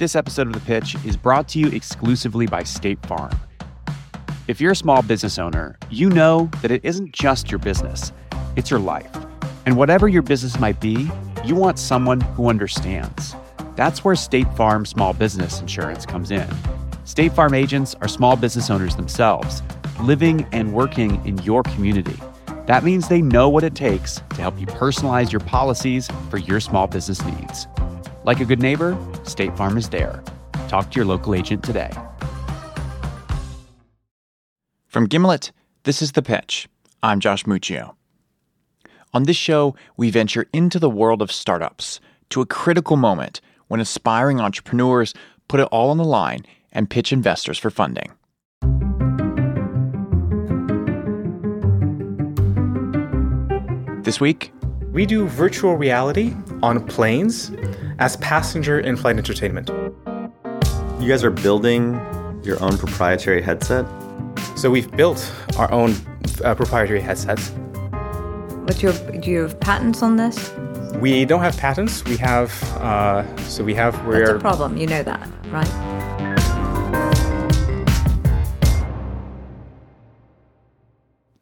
This episode of The Pitch is brought to you exclusively by State Farm. If you're a small business owner, you know that it isn't just your business, it's your life. And whatever your business might be, you want someone who understands. That's where State Farm Small Business Insurance comes in. State Farm agents are small business owners themselves, living and working in your community. That means they know what it takes to help you personalize your policies for your small business needs. Like a good neighbor, State Farm is there. Talk to your local agent today. From Gimlet, this is The Pitch. I'm Josh Muccio. On this show, we venture into the world of startups to a critical moment when aspiring entrepreneurs put it all on the line and pitch investors for funding. This week, we do virtual reality on planes as passenger in flight entertainment. You guys are building your own proprietary headset? So we've built our own uh, proprietary headsets. What's your, do you have patents on this? We don't have patents. We have, uh, so we have, we're. That's a problem. You know that, right?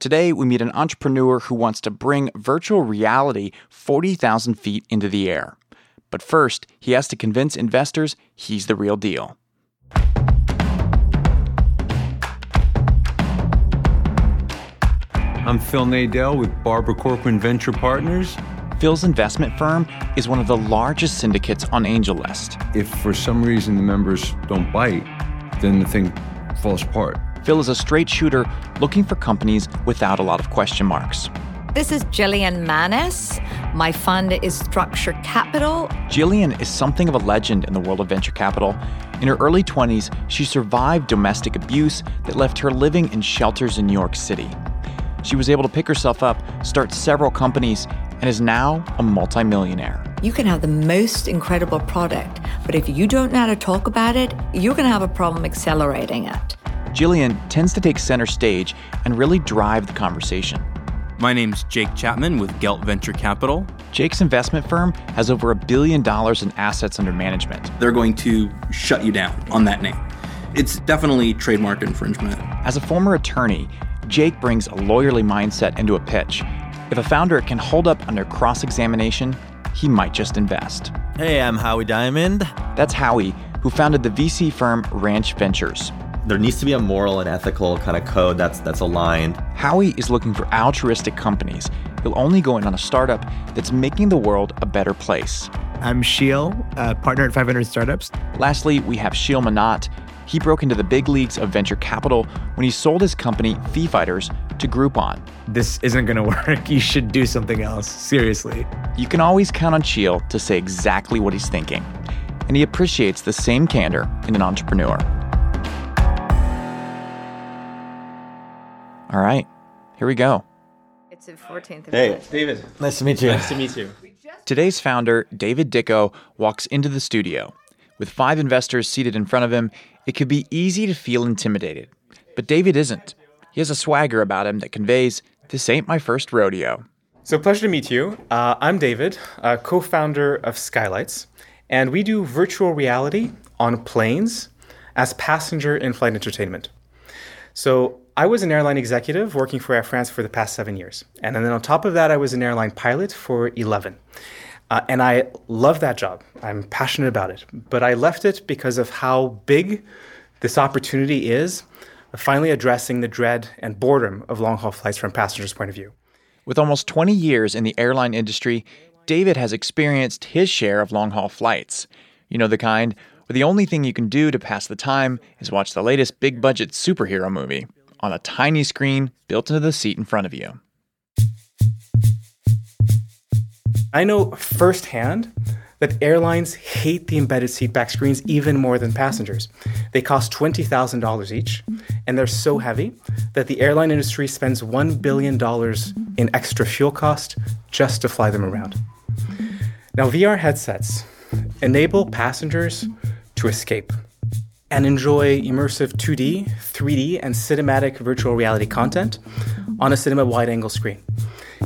Today, we meet an entrepreneur who wants to bring virtual reality 40,000 feet into the air. But first, he has to convince investors he's the real deal. I'm Phil Nadel with Barbara Corcoran Venture Partners. Phil's investment firm is one of the largest syndicates on AngelList. If for some reason the members don't bite, then the thing falls apart. Phil is a straight shooter looking for companies without a lot of question marks. This is Jillian Manus. My fund is Structure Capital. Jillian is something of a legend in the world of venture capital. In her early 20s, she survived domestic abuse that left her living in shelters in New York City. She was able to pick herself up, start several companies, and is now a multimillionaire. You can have the most incredible product, but if you don't know how to talk about it, you're going to have a problem accelerating it. Jillian tends to take center stage and really drive the conversation. My name's Jake Chapman with Gelt Venture Capital. Jake's investment firm has over a billion dollars in assets under management. They're going to shut you down on that name. It's definitely trademark infringement. As a former attorney, Jake brings a lawyerly mindset into a pitch. If a founder can hold up under cross examination, he might just invest. Hey, I'm Howie Diamond. That's Howie, who founded the VC firm Ranch Ventures there needs to be a moral and ethical kind of code that's that's aligned. Howie is looking for altruistic companies. He'll only go in on a startup that's making the world a better place. I'm Sheel, a partner at 500 Startups. Lastly, we have Sheel Mohnot. He broke into the big leagues of venture capital when he sold his company, Fee Fighters, to Groupon. This isn't going to work. You should do something else. Seriously. You can always count on Sheel to say exactly what he's thinking. And he appreciates the same candor in an entrepreneur. All right, here we go. It's the 14th of Hey, David. Nice to meet you. Nice to meet you. Today's founder, David Dicko, walks into the studio. With five investors seated in front of him, it could be easy to feel intimidated. But David isn't. He has a swagger about him that conveys, This ain't my first rodeo. So, pleasure to meet you. Uh, I'm David, co founder of Skylights, and we do virtual reality on planes as passenger in flight entertainment. So, I was an airline executive working for Air France for the past seven years. And then on top of that, I was an airline pilot for 11. Uh, and I love that job. I'm passionate about it. But I left it because of how big this opportunity is of finally addressing the dread and boredom of long haul flights from passengers' point of view. With almost 20 years in the airline industry, David has experienced his share of long haul flights. You know, the kind where the only thing you can do to pass the time is watch the latest big budget superhero movie on a tiny screen built into the seat in front of you. I know firsthand that airlines hate the embedded seatback screens even more than passengers. They cost $20,000 each, and they're so heavy that the airline industry spends $1 billion in extra fuel cost just to fly them around. Now, VR headsets enable passengers to escape and enjoy immersive 2D, 3D, and cinematic virtual reality content on a cinema wide angle screen.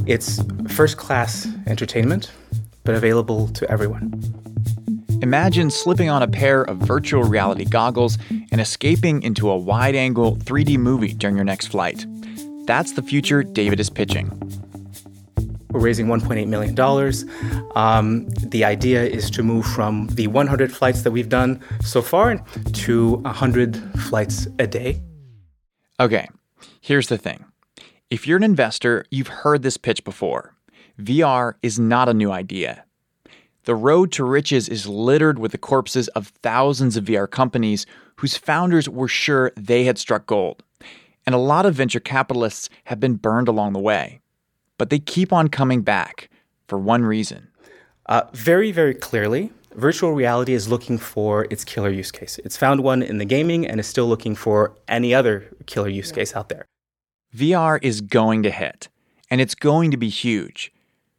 It's first class entertainment, but available to everyone. Imagine slipping on a pair of virtual reality goggles and escaping into a wide angle 3D movie during your next flight. That's the future David is pitching. We're raising $1.8 million. Um, the idea is to move from the 100 flights that we've done so far to 100 flights a day. Okay, here's the thing. If you're an investor, you've heard this pitch before. VR is not a new idea. The road to riches is littered with the corpses of thousands of VR companies whose founders were sure they had struck gold. And a lot of venture capitalists have been burned along the way. But they keep on coming back for one reason. Uh, very, very clearly, virtual reality is looking for its killer use case. It's found one in the gaming and is still looking for any other killer use case out there. VR is going to hit, and it's going to be huge.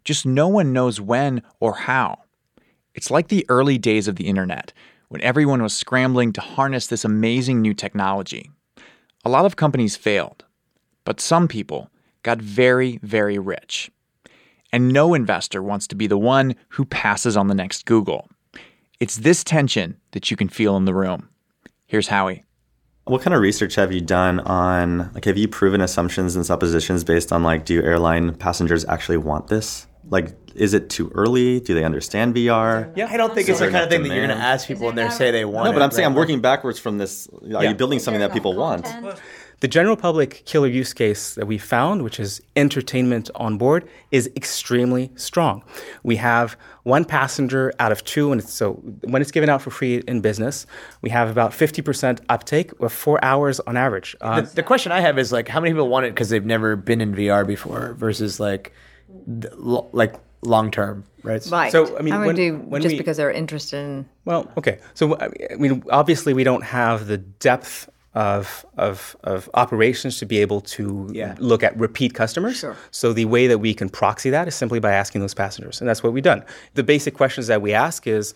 Just no one knows when or how. It's like the early days of the internet, when everyone was scrambling to harness this amazing new technology. A lot of companies failed, but some people got very, very rich. And no investor wants to be the one who passes on the next Google. It's this tension that you can feel in the room. Here's Howie. What kind of research have you done on like have you proven assumptions and suppositions based on like do airline passengers actually want this? Like is it too early? Do they understand VR? Yeah, I don't think it's the kind of thing that you're going to ask people when they say they want No, it. but I'm saying I'm working backwards from this. Are Yeah. you building something that people want? The general public killer use case that we found, which is entertainment on board, is extremely strong. We have one passenger out of two, and it's, so when it's given out for free in business, we have about 50% uptake of four hours on average. Uh, The, the question I have is like, how many people want it because they've never been in VR before versus like, th- like long term, right? Right. So, I mean, I would when- do when just we- because they're interested in. Well, okay. So I mean, obviously, we don't have the depth of of of operations to be able to Yeah. look at repeat customers. Sure. So the way that we can proxy that is simply by asking those passengers, and that's what we've done. The basic questions that we ask is.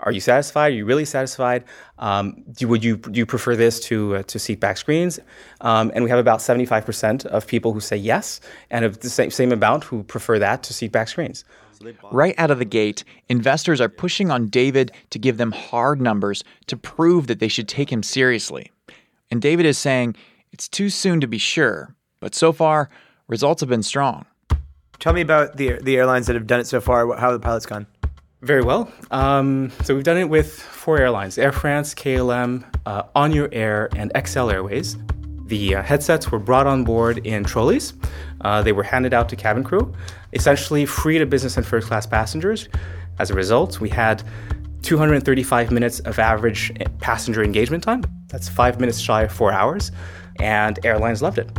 Are you satisfied? Are you really satisfied? Um, do, would you do you prefer this to uh, to seat back screens? Um, and we have about seventy five percent of people who say yes, and of the same same amount who prefer that to seat back screens. Right out of the gate, investors are pushing on David to give them hard numbers to prove that they should take him seriously. And David is saying it's too soon to be sure, but so far, results have been strong. Tell me about the the airlines that have done it so far. How have the pilots gone? Very well. Um, so we've done it with four airlines: Air France, KLM, uh, Onur Air, and XL Airways. The uh, headsets were brought on board in trolleys. Uh, they were handed out to cabin crew, essentially free to business and first class passengers. As a result, we had 235 minutes of average passenger engagement time. That's five minutes shy of four hours, and airlines loved it.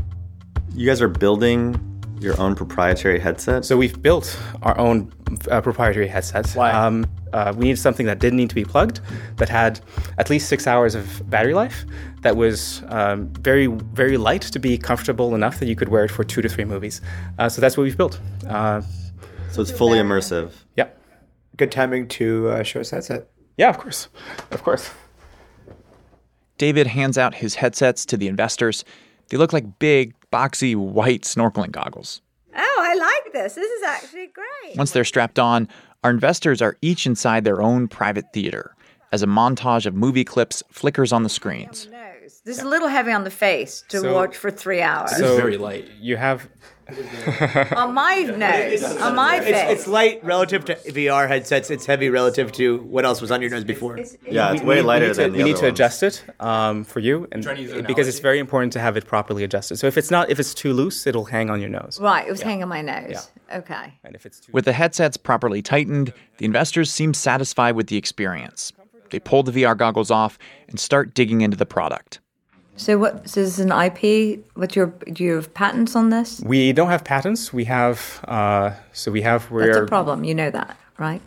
You guys are building your own proprietary headset. So we've built our own uh, proprietary headsets. Why? Um, uh, we needed something that didn't need to be plugged, that had at least six hours of battery life, that was um, very, very light to be comfortable enough that you could wear it for two to three movies. Uh, so that's what we've built. Uh, so it's fully immersive. yeah. Good timing to uh, show us that set. Yeah, of course. Of course. David hands out his headsets to the investors. They look like big, boxy, white snorkeling goggles. Oh, I like this. This is actually great. Once they're strapped on, our investors are each inside their own private theater as a montage of movie clips flickers on the screens. Oh, Nose. This is a little heavy on the face to So- watch for three hours. It's so very light. You have. on my nose, on my face. It's light relative to VR headsets. It's heavy relative to what else was on your nose before. Yeah, it's we- way we- lighter we need to, than the we need other to ones. adjust it um, for you, and Trying to because it's very important to have it properly adjusted. So if it's not, if it's too loose, it'll hang on your nose. right, it was hanging on my nose. Okay. And if it's too With the headsets properly tightened, the investors seem satisfied with the experience. They pull the VR goggles off and start digging into the product. So what? So this is an IP. What's your? Do you have patents on this? We don't have patents. We have uh, so we have we're That's a problem. You know that, right?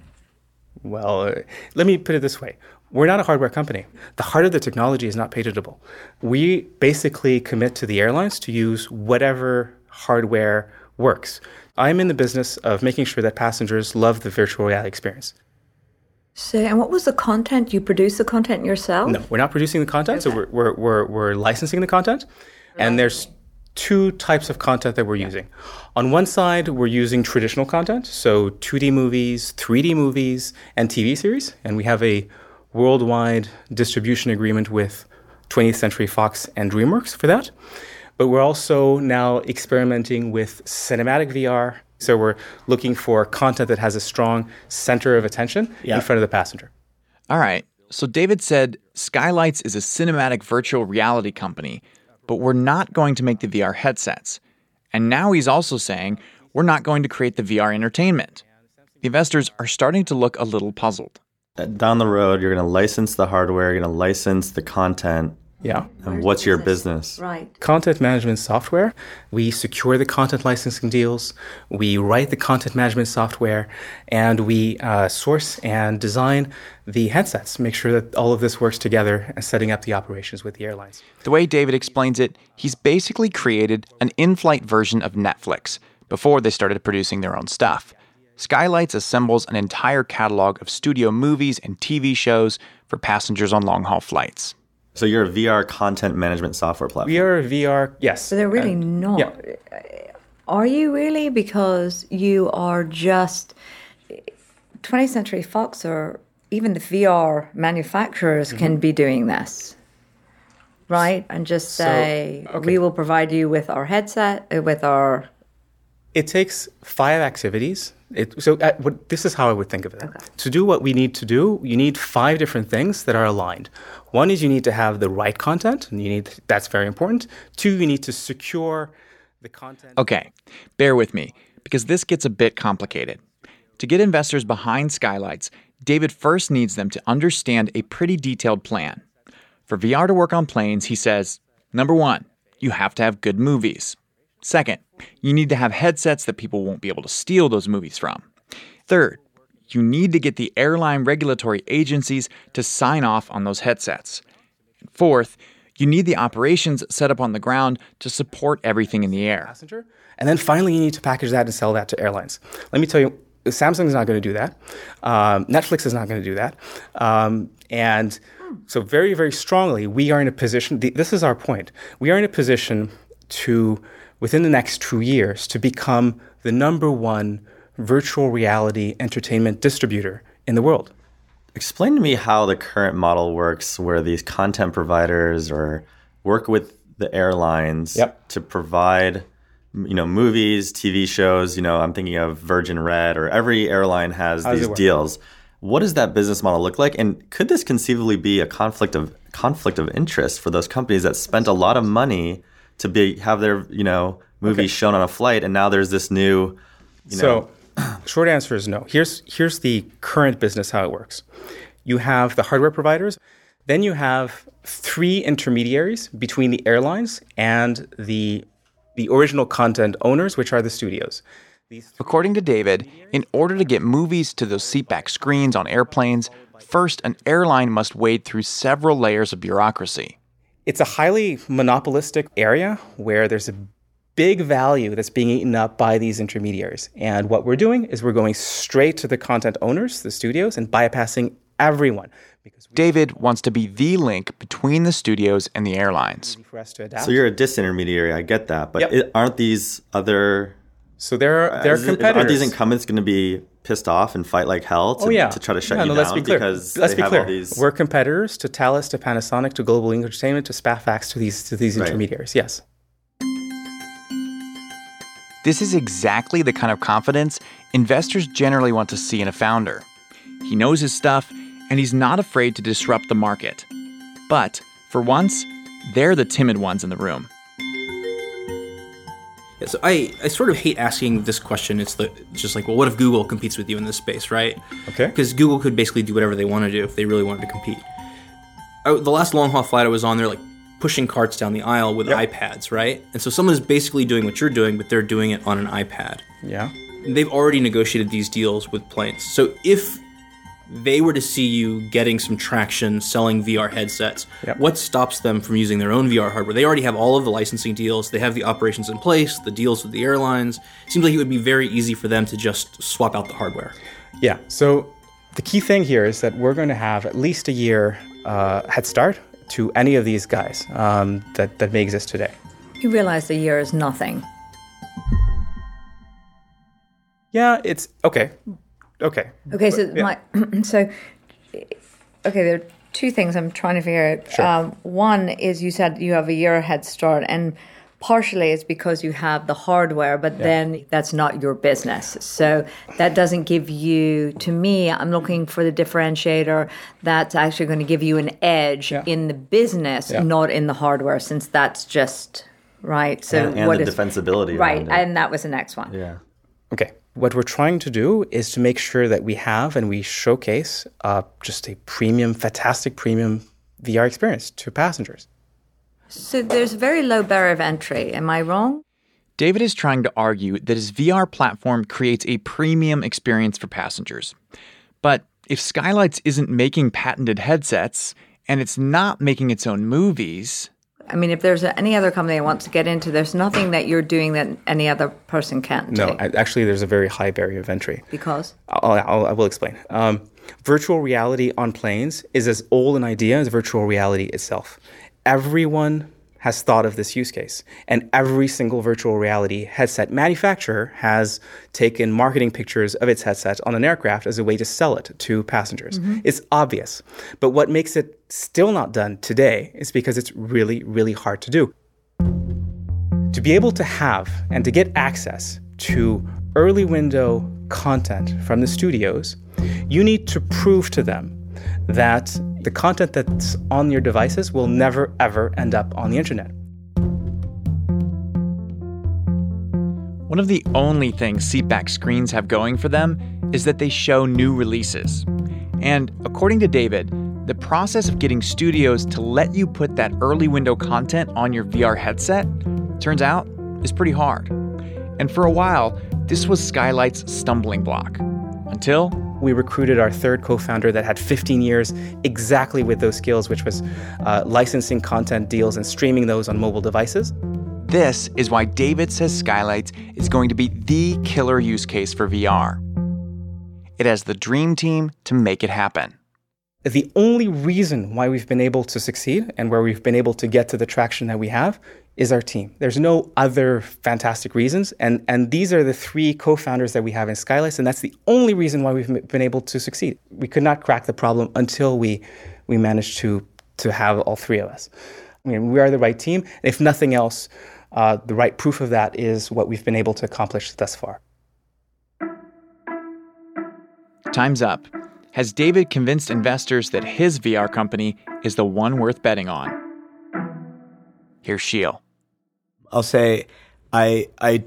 well. Uh, let me put it this way: we're not a hardware company. The heart of the technology is not patentable. We basically commit to the airlines to use whatever hardware works. I'm in the business of making sure that passengers love the virtual reality experience. So, and what was the content? You produce the content yourself? No, we're not producing the content, so we're, we're, we're, we're licensing the content. And there's two types of content that we're using. On one side, we're using traditional content, so 2D movies, 3D movies, and TV series. And we have a worldwide distribution agreement with 20th Century Fox and DreamWorks for that. But we're also now experimenting with cinematic VR. So we're looking for content that has a strong center of attention Yeah. in front of the passenger. All right. So David said Skylights is a cinematic virtual reality company, but we're not going to make the VR headsets. And now he's also saying we're not going to create the VR entertainment. The investors are starting to look a little puzzled. Down the road, you're going to license the hardware, you're going to license the content. Yeah. And what's your business? Right. Content management software. We secure the content licensing deals. We write the content management software, and we uh, source and design the headsets. Make sure that all of this works together and setting up the operations with the airlines. The way David explains it, he's basically created an in flight version of Netflix before they started producing their own stuff. Skylights assembles an entire catalog of studio movies and TV shows for passengers on long haul flights. So you're a VR content management software platform. We are a VR, yes. So they're really And- not. yeah. Are you really? Because you are just 20th Century Fox or even the VR manufacturers can Mm-hmm. be doing this. Right? And just So, say, okay. we will provide you with our headset, uh, with our. It takes five activities. It, so uh, what, this is how I would think of it. To do what we need to do, you need five different things that are aligned. One is you need to have the right content, and you need that's very important. Two, you need to secure the content. Okay, bear with me, because this gets a bit complicated. To get investors behind Skylights, David first needs them to understand a pretty detailed plan. For VR to work on planes, he says number one, you have to have good movies. Second, you need to have headsets that people won't be able to steal those movies from. Third, you need to get the airline regulatory agencies to sign off on those headsets. Fourth, you need the operations set up on the ground to support everything in the air. And then finally, you need to package that and sell that to airlines. Let me tell you, Samsung's not going to do that. Um, Netflix is not going to do that. Um, and so, very, very strongly, we are in a position. th- This is our point. We are in a position to, within the next two years, to become the number one virtual reality entertainment distributor in the world. Explain to me how the current model works where these content providers or work with the airlines Yep. to provide you know movies, TV shows, you know, I'm thinking of Virgin Red or every airline has these deals. What does that business model look like and could this conceivably be a conflict of conflict of interest for those companies that spent a lot of money to be have their, you know, movies shown on a flight and now there's this new you know, So, short answer is no. Here's here's the current business how it works. You have the hardware providers, then you have three intermediaries between the airlines and the the original content owners, which are the studios. According to David, in order to get movies to those seatback screens on airplanes, first an airline must wade through several layers of bureaucracy. It's a highly monopolistic area where there's a big value that's being eaten up by these intermediaries. And what we're doing is we're going straight to the content owners, the studios, and bypassing everyone because David wants to be the link between the studios and the airlines. for us to adapt. So you're a disintermediary, I get that, but Yep. it, aren't these other So there uh, are there are Is competitors. Aren't these incumbents going to be pissed off and fight like hell to, oh yeah, to try to shut Yeah, you no, down let's be clear. because let's be clear. these? We're competitors to Thales, to Panasonic, to Global Entertainment, to Spafax, to these to these Right. intermediaries. Yes. This is exactly the kind of confidence investors generally want to see in a founder. He knows his stuff, and he's not afraid to disrupt the market. But, for once, they're the timid ones in the room. Yeah, so I, I sort of hate asking this question. It's the it's just like, well, what if Google competes with you in this space, right? Okay. Because Google could basically do whatever they want to do if they really wanted to compete. I, the last long haul flight I was on, they're like pushing carts down the aisle with iPads, right? And so someone is basically doing what you're doing, but they're doing it on an iPad. Yeah. They've already negotiated these deals with planes. So if they were to see you getting some traction selling VR headsets, Yep. what stops them from using their own VR hardware? They already have all of the licensing deals, they have the operations in place, the deals with the airlines. Seems like it would be very easy for them to just swap out the hardware. Yeah. So the key thing here is that we're going to have at least a year uh, head start to any of these guys um, that that may exist today. You realize a year is nothing. Yeah, it's okay. Okay. Okay, so yeah. my so okay, there are two things I'm trying to figure out. Um, one is you said you have a year head start, and partially it's because you have the hardware, but then that's not your business. So that doesn't give you. To me, I'm looking for the differentiator that's actually going to give you an edge Yeah. in the business, Yeah. not in the hardware, since that's just right. So And- and what the is- defensibility right? it. And that was the next one. Yeah. Okay. What we're trying to do is to make sure that we have and we showcase uh, just a premium, fantastic premium VR experience to passengers. So there's a very low barrier of entry. Am I wrong? David is trying to argue that his VR platform creates a premium experience for passengers. But if Skylights isn't making patented headsets and it's not making its own movies, I mean, if there's any other company that wants to get into, there's nothing that you're doing that any other person can't No. I, actually, there's a very high barrier of entry. because I'll, I'll, I will explain. Um, virtual reality on planes is as old an idea as virtual reality itself. Everyone has thought of this use case, and every single virtual reality headset manufacturer has taken marketing pictures of its headset on an aircraft as a way to sell it to passengers. Mm-hmm. It's obvious. But what makes it still not done today is because it's really, really hard to do to be able to have and to get access to early window content from the studios, you need to prove to them that the content that's on your devices will never ever end up on the internet. one of the only things seatback screens have going for them is that they show new releases. And according to David, the process of getting studios to let you put that early window content on your VR headset turns out is pretty hard. And for a while, this was Skylight's stumbling block. Until We recruited our third co founder that had 15 years exactly with those skills, which was uh, licensing content deals and streaming those on mobile devices. This is why David says Skylights is going to be the killer use case for VR. It has the dream team to make it happen. The only reason why we've been able to succeed and where we've been able to get to the traction that we have is our team. There's no other fantastic reasons. And, and these are the three co founders that we have in Skylights. And that's the only reason why we've been able to succeed. We could not crack the problem until we, we managed to, to have all three of us. I mean, we are the right team. If nothing else, uh, the right proof of that is what we've been able to accomplish thus far. Time's up. Has David convinced investors that his VR company is the one worth betting on? Here's Sheel. I'll say I I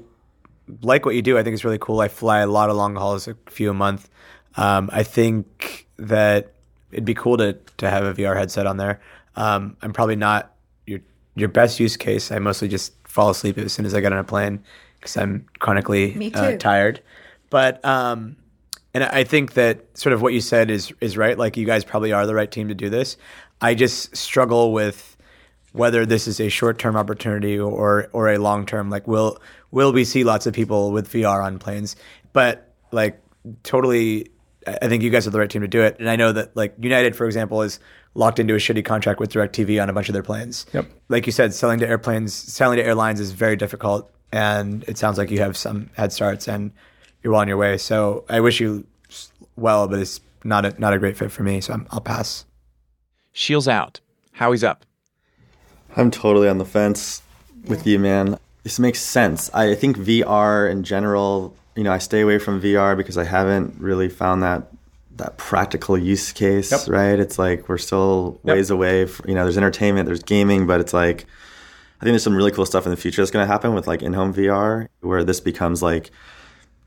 like what you do. I think it's really cool. I fly a lot of long hauls, a few a month. Um, I think that it'd be cool to to have a VR headset on there. Um, I'm probably not your your best use case. I mostly just fall asleep as soon as I get on a plane because I'm chronically uh, tired. But um, and I think that sort of what you said is is right. Like you guys probably are the right team to do this. I just struggle with whether this is a short term opportunity or or a long term. Like will will we see lots of people with VR on planes? But like totally I I think you guys are the right team to do it. And I know that like United, for example, is locked into a shitty contract with DirecTV on a bunch of their planes. Yep. Like you said, selling to airplanes, selling to airlines is very difficult. And it sounds like you have some head starts and you're well on your way. So I wish you well, but it's not a, not a great fit for me. So I'm, I'll pass. Sheel's out. Howie's up. I'm totally on the fence with you, man. This makes sense. I think VR in general, you know, I stay away from VR because I haven't really found that that practical use case, Yep. right? It's like we're still Yep. ways away. f you know, there's entertainment, there's gaming, but it's like I think there's some really cool stuff in the future that's going to happen with like in-home VR, where this becomes like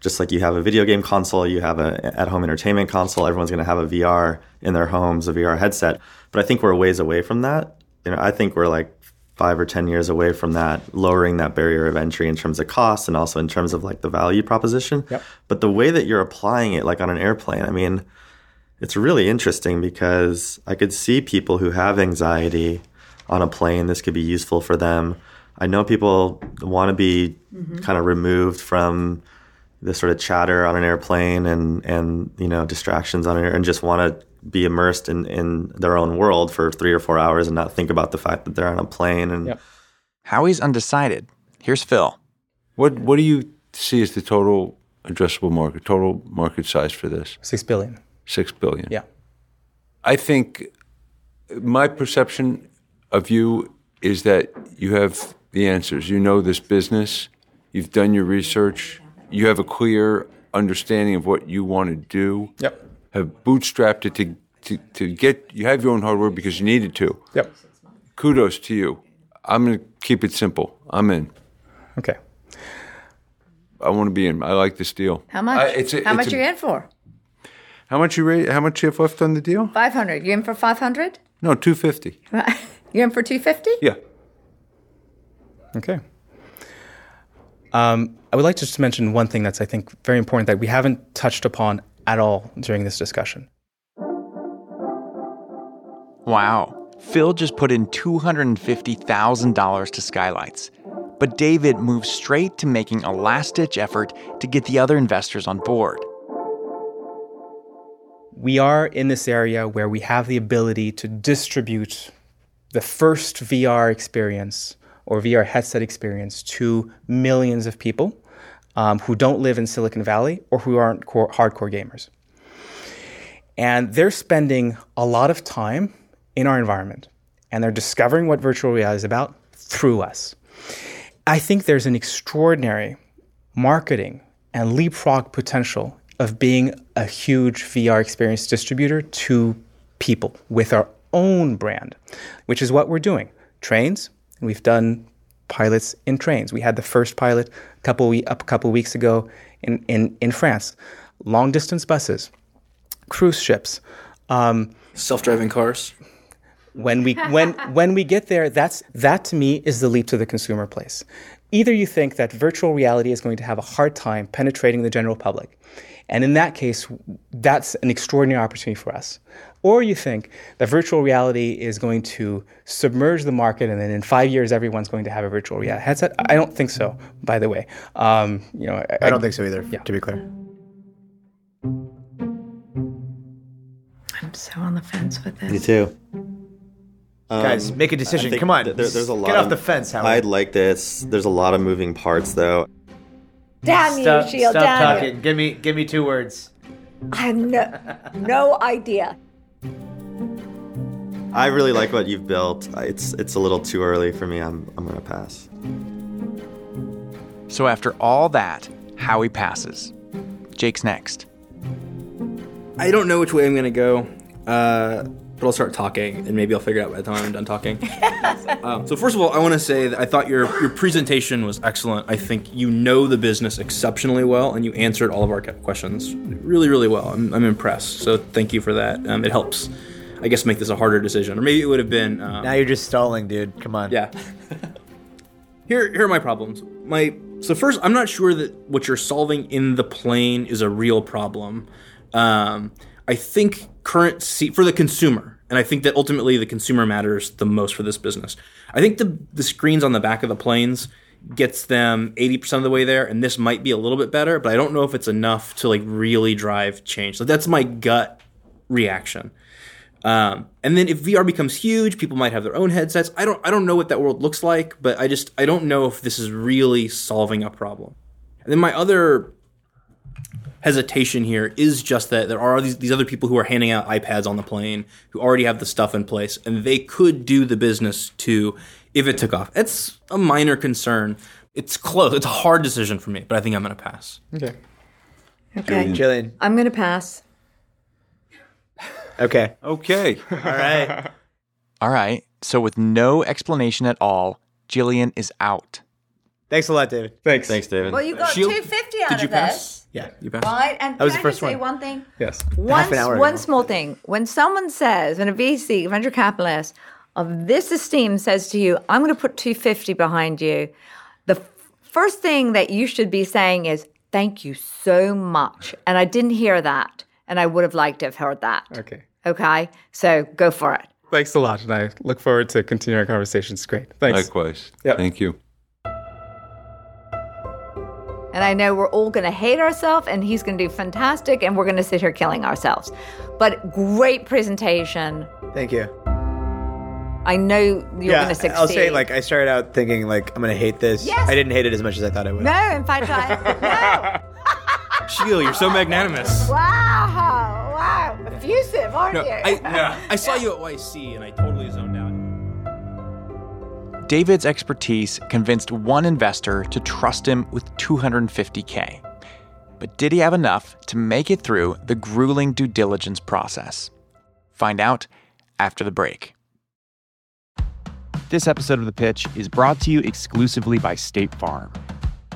just like you have a video game console, you have a at-home entertainment console. Everyone's going to have a VR in their homes, a VR headset. But I think we're ways away from that. You know, I think we're like five or ten years away from that, lowering that barrier of entry in terms of cost and also in terms of like the value proposition. Yep. But the way that you're applying it, like on an airplane, I mean, it's really interesting because I could see people who have anxiety on a plane. This could be useful for them. I know people want to be mm-hmm. kind of removed from the sort of chatter on an airplane and and you know distractions on an air and just want to be immersed in in their own world for three or four hours and not think about the fact that they're on a plane and Yep. Howie's undecided. Here's Phil. What What do you see as the total addressable market, total market size for this? Six billion. Six billion. Yeah. I think my perception of you is that you have the answers. You know this business. You've done your research. You have a clear understanding of what you want to do. Yep. Have bootstrapped it to, to, to get, you have your own hardware because you needed to. Yep. Kudos to you. I'm going to keep it simple. I'm in. Okay. I want to be in. I like this deal. How much? I- it's a- How it's much a- are you in for? How much you rate? How much you have left on the deal? 500. You in for 500? No, two fifty. You're in for 250? Yeah. Okay. Um, I would like to just mention one thing that's, I think, very important that we haven't touched upon at all during this discussion. Wow. Phil just put in $250,000 to Skylights. But David moved straight to making a last ditch effort to get the other investors on board. We are in this area where we have the ability to distribute the first VR experience or VR headset experience to millions of people um, who don't live in Silicon Valley or who aren't core, hardcore gamers. And they're spending a lot of time in our environment and they're discovering what virtual reality is about through us. I think there's an extraordinary marketing and leapfrog potential of being a huge VR experience distributor to people with our own brand, which is what we're doing. Trains, we've done pilots in trains. We had the first pilot a couple we, a couple weeks ago in, in, in France. Long distance buses, cruise ships. Um, Self-driving cars. when we when when we get there that's that to me is the leap to the consumer place either you think that virtual reality is going to have a hard time penetrating the general public and in that case that's an extraordinary opportunity for us or you think that virtual reality is going to submerge the market and then in five years everyone's going to have a virtual reality headset i don't think so by the way um, you know I don't think so either, to be clear. I'm so on the fence with this. Me too. Guys, make a decision. Come on. th- there- there's a lot. Get off of- the fence, Howard. I'd like this. There's a lot of moving parts, though. Damn Stop, you, Sheel. stop damn talking. you. Give me, give me two words. I have no, no idea. I really like what you've built. It's it's a little too early for me. I'm I'm gonna pass. So after all that, Howie passes. Jake's next. I don't know which way I'm gonna go, uh, but I'll start talking, and maybe I'll figure it out by the time I'm done talking. um, so first of all, I want to say that I thought your your presentation was excellent. I think you know the business exceptionally well, and you answered all of our questions really, really well. I'm, I'm impressed. So thank you for that. Um, it helps, I guess, make this a harder decision, or maybe it would have been. Um, Now you're just stalling, dude. Come on. yeah. here, here are my problems. My so first, I'm not sure that what you're solving in the plane is a real problem. Um, I think current C- for the consumer, and I think that ultimately the consumer matters the most for this business. I think the the screens on the back of the planes gets them 80% of the way there and this might be a little bit better but i don't know if it's enough to like really drive change so that's my gut reaction um, and then if VR becomes huge, people might have their own headsets. I don't I don't know what that world looks like, but I just I don't know if this is really solving a problem. And then my other hesitation here is just that there are these, these other people who are handing out iPads on the plane who already have the stuff in place, and they could do the business too if it took off. It's a minor concern. It's close. It's a hard decision for me, but I think I'm going to pass. Okay. Okay. Jillian. I'm going to pass. Okay. Okay. All right. All right, so with no explanation at all, Jillian is out. Thanks a lot, David. Thanks. Thanks, David. Well, you got Shield, 250 out Did you of pass? This. Yeah. You pass. Right? And That was can the I first just say one. one thing? Yes. One, an hour one ago. small thing. When someone says, when a VC, venture capitalist of this esteem says to you, I'm going to put 250 behind you, the f- first thing that you should be saying is, thank you so much. And I didn't hear that. And I would have liked to have heard that. Okay. Okay. So go for it. Thanks a lot, and I look forward to continuing our conversations. Great. Thanks. Likewise. Yep. Thank you. And I know we're all going to hate ourselves, and he's going to do fantastic, and we're going to sit here killing ourselves. But great presentation. Thank you. I know you're yeah, going to succeed. I'll say like I started out thinking like I'm gonna hate this. Yes. I didn't hate it as much as I thought I would. No, in fact, I. no. Sheila, you're so magnanimous. Wow. Wow. Effusive, aren't No, you? I, I saw you at YC and I totally zoned out. David's expertise convinced one investor to trust him with 250K. But did he have enough to make it through the grueling due diligence process? Find out after the break. This episode of The Pitch is brought to you exclusively by State Farm.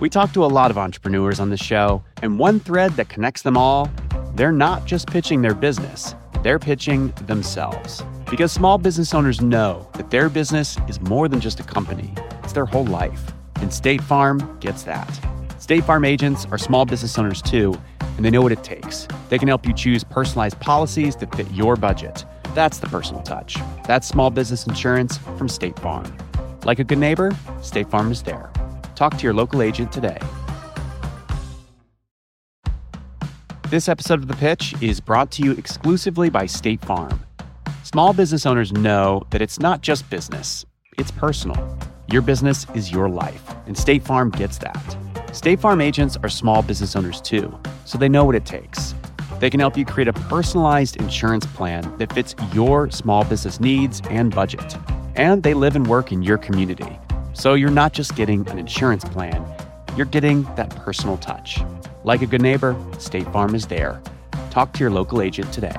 We talk to a lot of entrepreneurs on the show, and one thread that connects them all they're not just pitching their business, they're pitching themselves. Because small business owners know that their business is more than just a company, it's their whole life. And State Farm gets that. State Farm agents are small business owners too, and they know what it takes. They can help you choose personalized policies that fit your budget. That's the personal touch. That's small business insurance from State Farm. Like a good neighbor, State Farm is there. Talk to your local agent today. This episode of The Pitch is brought to you exclusively by State Farm. Small business owners know that it's not just business, it's personal. Your business is your life, and State Farm gets that. State Farm agents are small business owners too, so they know what it takes. They can help you create a personalized insurance plan that fits your small business needs and budget. And they live and work in your community. So you're not just getting an insurance plan, you're getting that personal touch. Like a good neighbor, State Farm is there. Talk to your local agent today.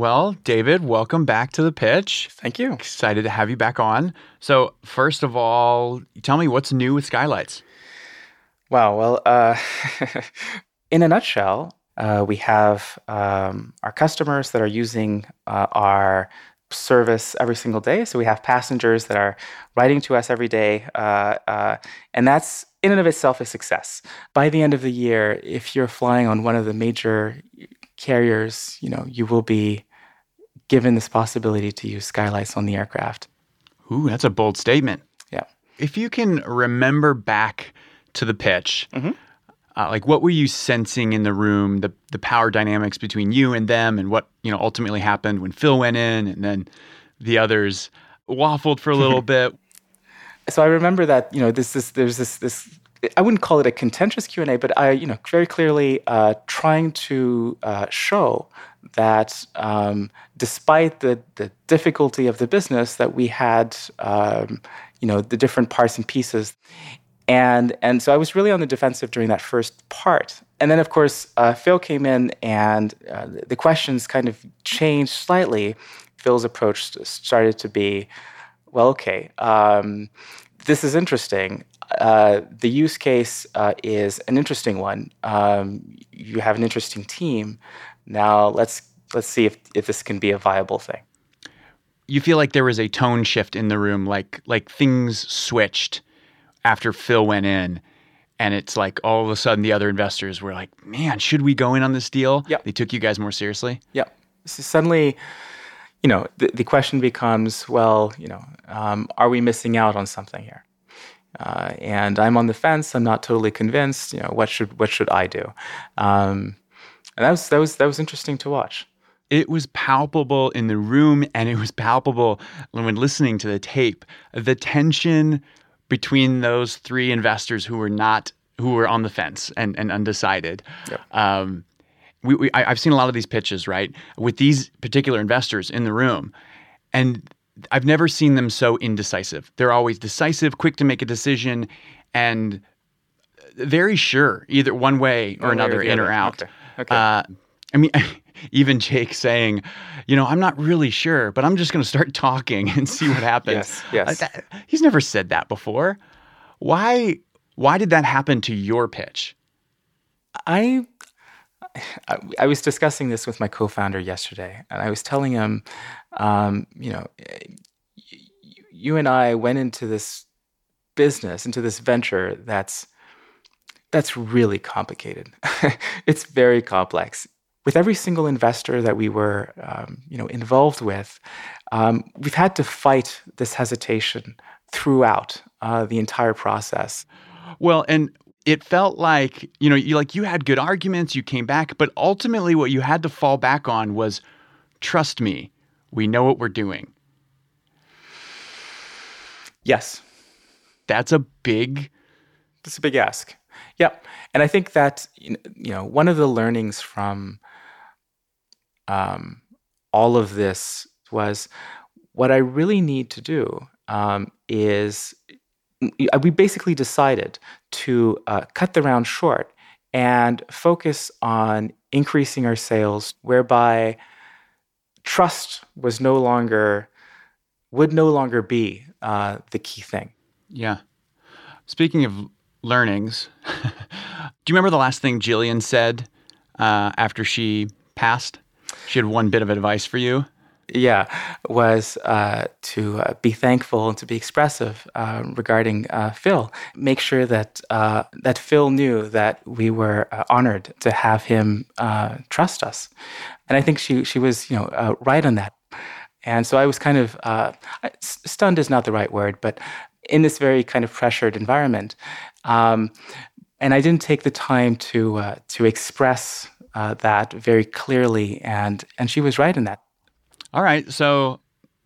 Well, David, welcome back to the pitch. Thank you. Excited to have you back on. So, first of all, tell me what's new with Skylights. Wow. Well, uh, in a nutshell, uh, we have um, our customers that are using uh, our service every single day. So we have passengers that are writing to us every day, uh, uh, and that's in and of itself a success. By the end of the year, if you're flying on one of the major carriers, you know you will be given this possibility to use skylights on the aircraft. Ooh, that's a bold statement. Yeah. If you can remember back to the pitch, Mhm. uh, like what were you sensing in the room, the the power dynamics between you and them, and what you know ultimately happened when Phil went in, and then the others waffled for a little bit. so I remember that you know this this there's this this I wouldn't call it a contentious Q and A, but I you know very clearly uh, trying to uh, show that um, despite the the difficulty of the business, that we had um, you know the different parts and pieces. And, and so I was really on the defensive during that first part. And then, of course, uh, Phil came in and uh, the questions kind of changed slightly. Phil's approach started to be well, okay, um, this is interesting. Uh, the use case uh, is an interesting one. Um, you have an interesting team. Now let's let's see if, if this can be a viable thing. You feel like there was a tone shift in the room, like like things switched after Phil went in. And it's like all of a sudden the other investors were like, man, should we go in on this deal? Yep. They took you guys more seriously. Yeah. So suddenly, you know, the, the question becomes, well, you know, um, are we missing out on something here? Uh, and I'm on the fence. I'm not totally convinced. You know, what should what should I do? Um, and that was that was that was interesting to watch. it was palpable in the room and it was palpable when listening to the tape. The tension between those three investors who were not who were on the fence and, and undecided. Um, we, we, I, i've seen a lot of these pitches right with these particular investors in the room and i've never seen them so indecisive. They're always decisive quick to make a decision and very sure either one way or One way or another in or out. Okay. Okay. uh, I mean, even Jake saying, you know, I'm not really sure, but I'm just going to start talking and see what happens. Yes, yes. Uh, that- he's never said that before. Why? Why did that happen to your pitch? I, I I was discussing this with my co-founder yesterday, and I was telling him, um, you know, y- y- you and I went into this business, into this venture that's that's really complicated. it's very complex. With every single investor that we were, um, you know, involved with, um, we've had to fight this hesitation throughout uh, the entire process. Well, and it felt like, you know, you like you had good arguments, you came back, but ultimately what you had to fall back on was trust me, we know what we're doing. Yes. That's a big That's a big ask. Yeah. And I think that, you know, one of the learnings from um, all of this was what I really need to do um, is we basically decided to uh, cut the round short and focus on increasing our sales, whereby trust was no longer would no longer be uh, the key thing. Yeah. Speaking of learnings, do you remember the last thing Jillian said uh, after she passed? She had one bit of advice for you. Yeah, was uh, to uh, be thankful and to be expressive uh, regarding uh, Phil. Make sure that uh, that Phil knew that we were uh, honored to have him trust us, and I think she she was you know right on that. And so I was kind of stunned is not the right word, but in this very kind of pressured environment, um, and I didn't take the time to to express that very clearly, and and she was right in that. All right. So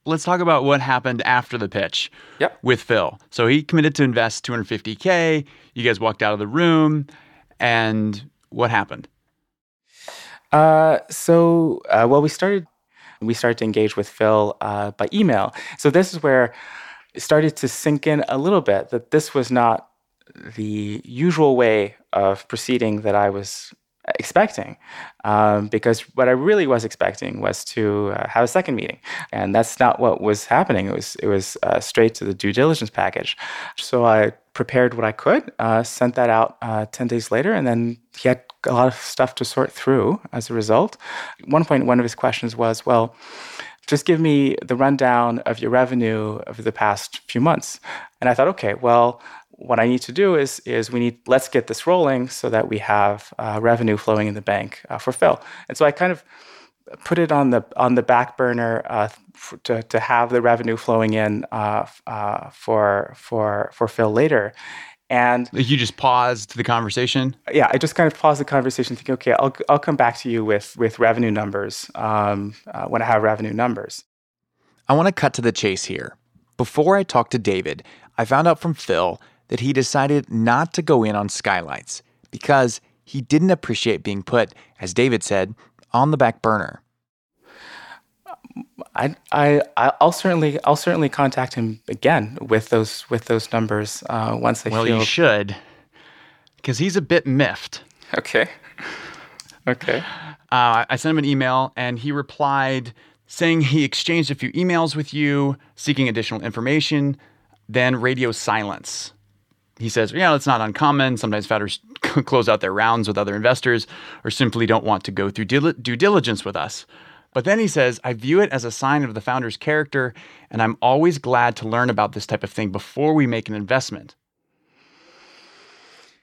let's talk about what happened after the pitch yep. with Phil. So he committed to invest 250K. You guys walked out of the room. And what happened? Uh, so, uh, well, we started. We started to engage with Phil uh, by email. So this is where it started to sink in a little bit that this was not the usual way of proceeding that I was expecting um, because what I really was expecting was to uh, have a second meeting, and that's not what was happening. It was it was uh, straight to the due diligence package. So I prepared what I could, uh, sent that out uh, ten days later, and then he had a lot of stuff to sort through as a result. at one point, one of his questions was, "Well." Just give me the rundown of your revenue over the past few months. And I thought, okay, well, what I need to do is is we need let's get this rolling so that we have uh, revenue flowing in the bank uh, for Phil. And so I kind of put it on the on the back burner uh, f- to to have the revenue flowing in uh, uh, for for for Phil later. And you just paused the conversation. Yeah, I just kind of paused the conversation, thinking, okay, I'll I'll come back to you with with revenue numbers um, uh, when I have revenue numbers. I want to cut to the chase here. Before I talked to David, I found out from Phil that he decided not to go in on skylights because he didn't appreciate being put, as David said, on the back burner. I, I, I'll certainly, I'll certainly contact him again with those, with those numbers uh, once I well, feel. Well, you should, because he's a bit miffed. Okay. Okay. Uh, I sent him an email, and he replied saying he exchanged a few emails with you, seeking additional information. Then radio silence he says, yeah, it's not uncommon. Sometimes founders close out their rounds with other investors or simply don't want to go through due diligence with us. But then he says, I view it as a sign of the founder's character, and I'm always glad to learn about this type of thing before we make an investment.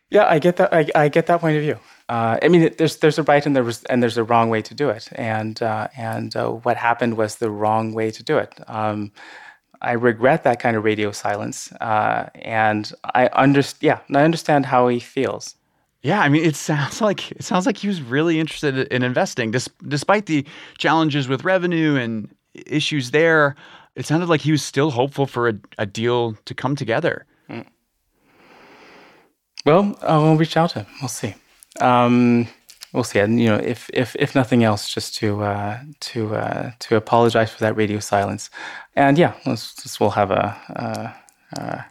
Yeah, I get that. I, I get that point of view. Uh, I mean, there's there's a right and there's and there's a wrong way to do it, and uh, and uh, what happened was the wrong way to do it. Um, I regret that kind of radio silence, uh, and I understand. Yeah, I understand how he feels. Yeah, I mean, it sounds like it sounds like he was really interested in investing, Des- despite the challenges with revenue and issues there. It sounded like he was still hopeful for a, a deal to come together. Mm. Well, I'll reach out to him. We'll see. Um, we'll see. And you know, if if if nothing else, just to uh, to uh, to apologize for that radio silence, and yeah, let's, let's we'll have a uh, uh,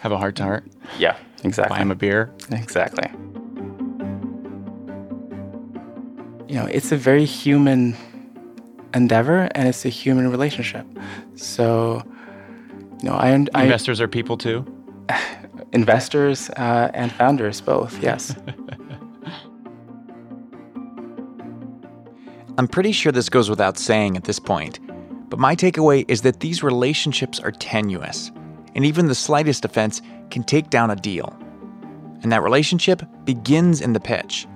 have a heart to heart. Yeah, exactly. Buy him a beer. Exactly. You know, it's a very human endeavor, and it's a human relationship. So, you know, I, I investors are people too. investors uh, and founders both. Yes. I'm pretty sure this goes without saying at this point, but my takeaway is that these relationships are tenuous, and even the slightest offense can take down a deal. And that relationship begins in the pitch.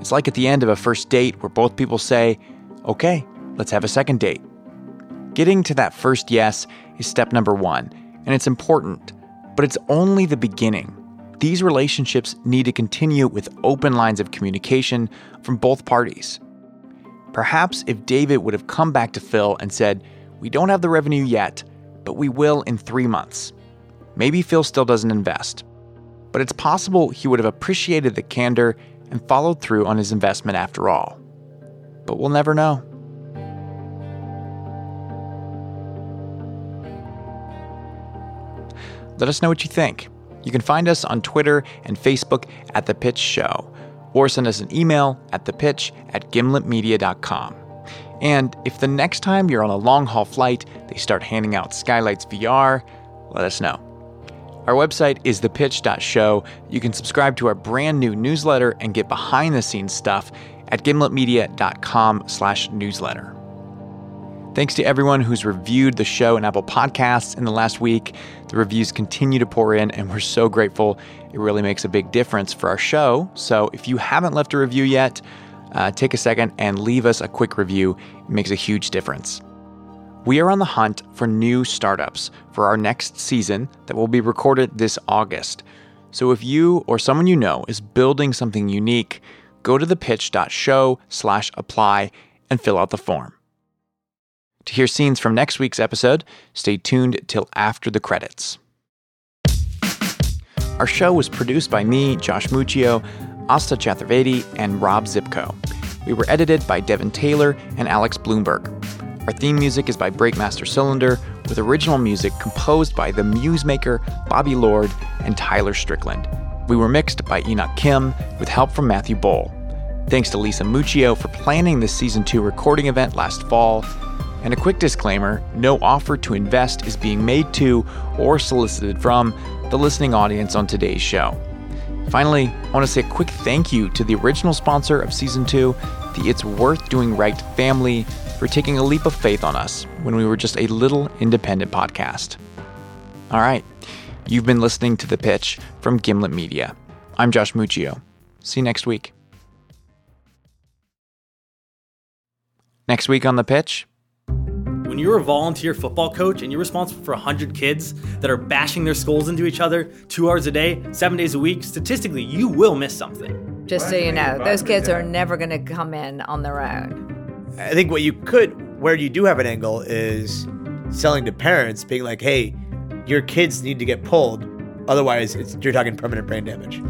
It's like at the end of a first date where both people say, okay, let's have a second date. Getting to that first yes is step number one, and it's important, but it's only the beginning. these relationships need to continue with open lines of communication from both parties. Perhaps if David would have come back to Phil and said, We don't have the revenue yet, but we will in three months, maybe Phil still doesn't invest. But it's possible he would have appreciated the candor and followed through on his investment after all. But we'll never know. Let us know what you think. You can find us on Twitter and Facebook at The Pitch Show, or send us an email at thepitch at gimletmedia.com. And if the next time you're on a long haul flight, they start handing out Skylights VR, let us know. Our website is thepitch.show. You can subscribe to our brand new newsletter and get behind the scenes stuff at gimletmedia.com slash newsletter. Thanks to everyone who's reviewed the show in Apple Podcasts in the last week. The reviews continue to pour in, and we're so grateful. It really makes a big difference for our show. So if you haven't left a review yet, uh, take a second and leave us a quick review. It makes a huge difference. We are on the hunt for new startups for our next season that will be recorded this August. So if you or someone you know is building something unique, go to thepitch.show slash apply and fill out the form. To hear scenes from next week's episode, stay tuned till after the credits. Our show was produced by me, Josh Muccio, Asta Chaturvedi, and Rob Zipko. We were edited by Devin Taylor and Alex Blumberg. Our theme music is by Breakmaster Cylinder, with original music composed by the Musemaker, Bobby Lord, and Tyler Strickland. We were mixed by Enoch Kim, with help from Matthew Boll. Thanks to Lisa Muccio for planning this season 2 recording event last fall. And a quick disclaimer no offer to invest is being made to or solicited from the listening audience on today's show. Finally, I want to say a quick thank you to the original sponsor of season two, the It's Worth Doing Right family, for taking a leap of faith on us when we were just a little independent podcast. All right, you've been listening to The Pitch from Gimlet Media. I'm Josh Muccio. See you next week. Next week on The Pitch, when you're a volunteer football coach and you're responsible for 100 kids that are bashing their skulls into each other two hours a day, seven days a week, statistically, you will miss something. Just so you know, those kids are never going to come in on their own. I think what you could, where you do have an angle, is selling to parents, being like, hey, your kids need to get pulled. Otherwise, you're talking permanent brain damage.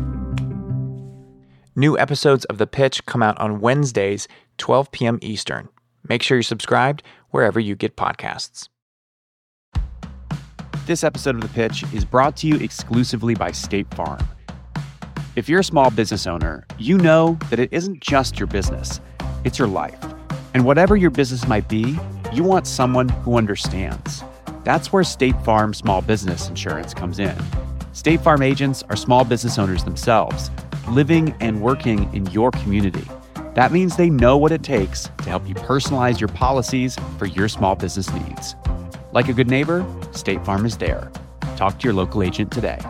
New episodes of The Pitch come out on Wednesdays, 12 p.m. Eastern. Make sure you're subscribed wherever you get podcasts. This episode of The Pitch is brought to you exclusively by State Farm. If you're a small business owner, you know that it isn't just your business, it's your life. And whatever your business might be, you want someone who understands. That's where State Farm Small Business Insurance comes in. State Farm agents are small business owners themselves, living and working in your community. That means they know what it takes to help you personalize your policies for your small business needs. Like a good neighbor, State Farm is there. Talk to your local agent today.